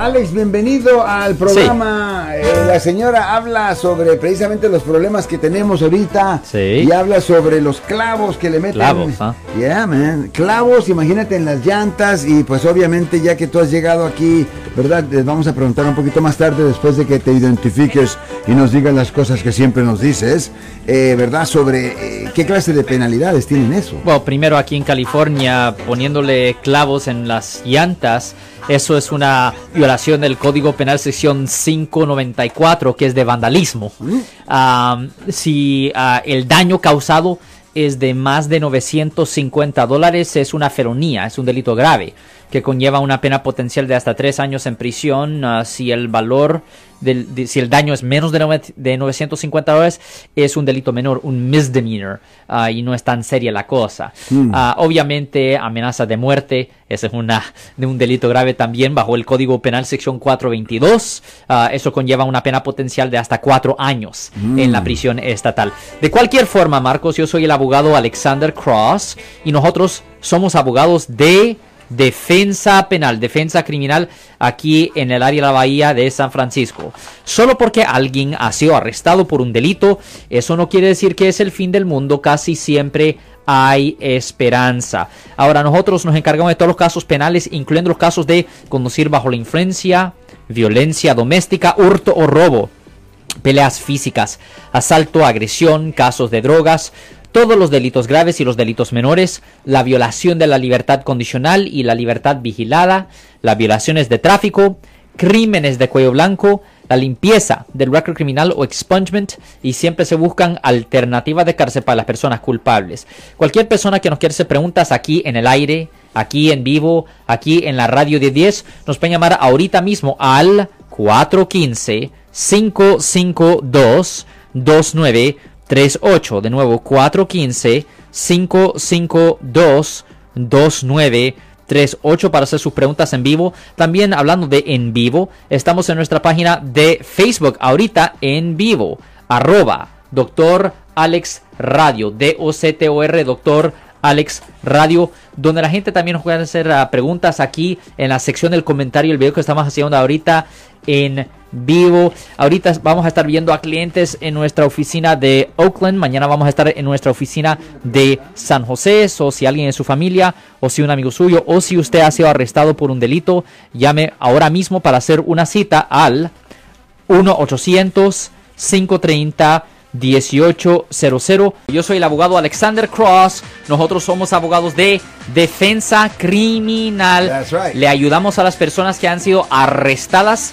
Alex, bienvenido al programa. Eh, la señora habla sobre precisamente los problemas que tenemos ahorita. Sí. Y habla sobre los clavos que le meten. Clavos, ¿ah? Yeah, man. Clavos, imagínate en las llantas. Y pues obviamente, ya que tú has llegado aquí, ¿verdad? Les vamos a preguntar un poquito más tarde, después de que te identifiques y nos digas las cosas que siempre nos dices, eh, ¿verdad? Sobre eh, qué clase de penalidades tienen eso. Bueno, primero aquí en California, poniéndole clavos en las llantas, eso es una violación del Código Penal sección 594, que es de vandalismo. Ah, si ah, el daño causado es de más de 950 dólares, es una felonía, es un delito grave que conlleva una pena potencial de hasta tres años en prisión ah, si el valor del, de- si el daño es menos de, nove- de 950 dólares es un delito menor, un misdemeanor ah, y no es tan seria la cosa. Ah, obviamente amenaza de muerte, ese es una de un delito grave también bajo el Código Penal sección 422. Ah, eso conlleva una pena potencial de hasta cuatro años en la prisión estatal. De cualquier forma, Marcos, yo soy el abogado Alexander Cross y nosotros somos abogados de defensa penal, defensa criminal aquí en el área de la bahía de San Francisco. Solo porque alguien ha sido arrestado por un delito, eso no quiere decir que es el fin del mundo, casi siempre hay esperanza. Ahora nosotros nos encargamos de todos los casos penales, incluyendo los casos de conducir bajo la influencia, violencia doméstica, hurto o robo peleas físicas, asalto, agresión, casos de drogas, todos los delitos graves y los delitos menores, la violación de la libertad condicional y la libertad vigilada, las violaciones de tráfico, crímenes de cuello blanco, la limpieza del récord criminal o expungement y siempre se buscan alternativas de cárcel para las personas culpables. Cualquier persona que nos quiera hacer preguntas aquí en el aire, aquí en vivo, aquí en la radio de 10, nos pueden llamar ahorita mismo al 415 552 2938. De nuevo, 415 552 2938 para hacer sus preguntas en vivo. También hablando de en vivo, estamos en nuestra página de Facebook ahorita en vivo. Arroba Doctor Alex Radio. D-O-C-T-O-R Doctor Alex Radio, donde la gente también nos puede hacer ah, preguntas aquí en la sección del comentario, el video que estamos haciendo ahorita en vivo. Ahorita vamos a estar viendo a clientes en nuestra oficina de Oakland. Mañana vamos a estar en nuestra oficina de San José. O si alguien en su familia, o si un amigo suyo, o si usted ha sido arrestado por un delito, llame ahora mismo para hacer una cita al 1-800-530-1800. Yo soy el abogado Alexander Cross. Nosotros somos abogados de defensa criminal. That's right. Le ayudamos a las personas que han sido arrestadas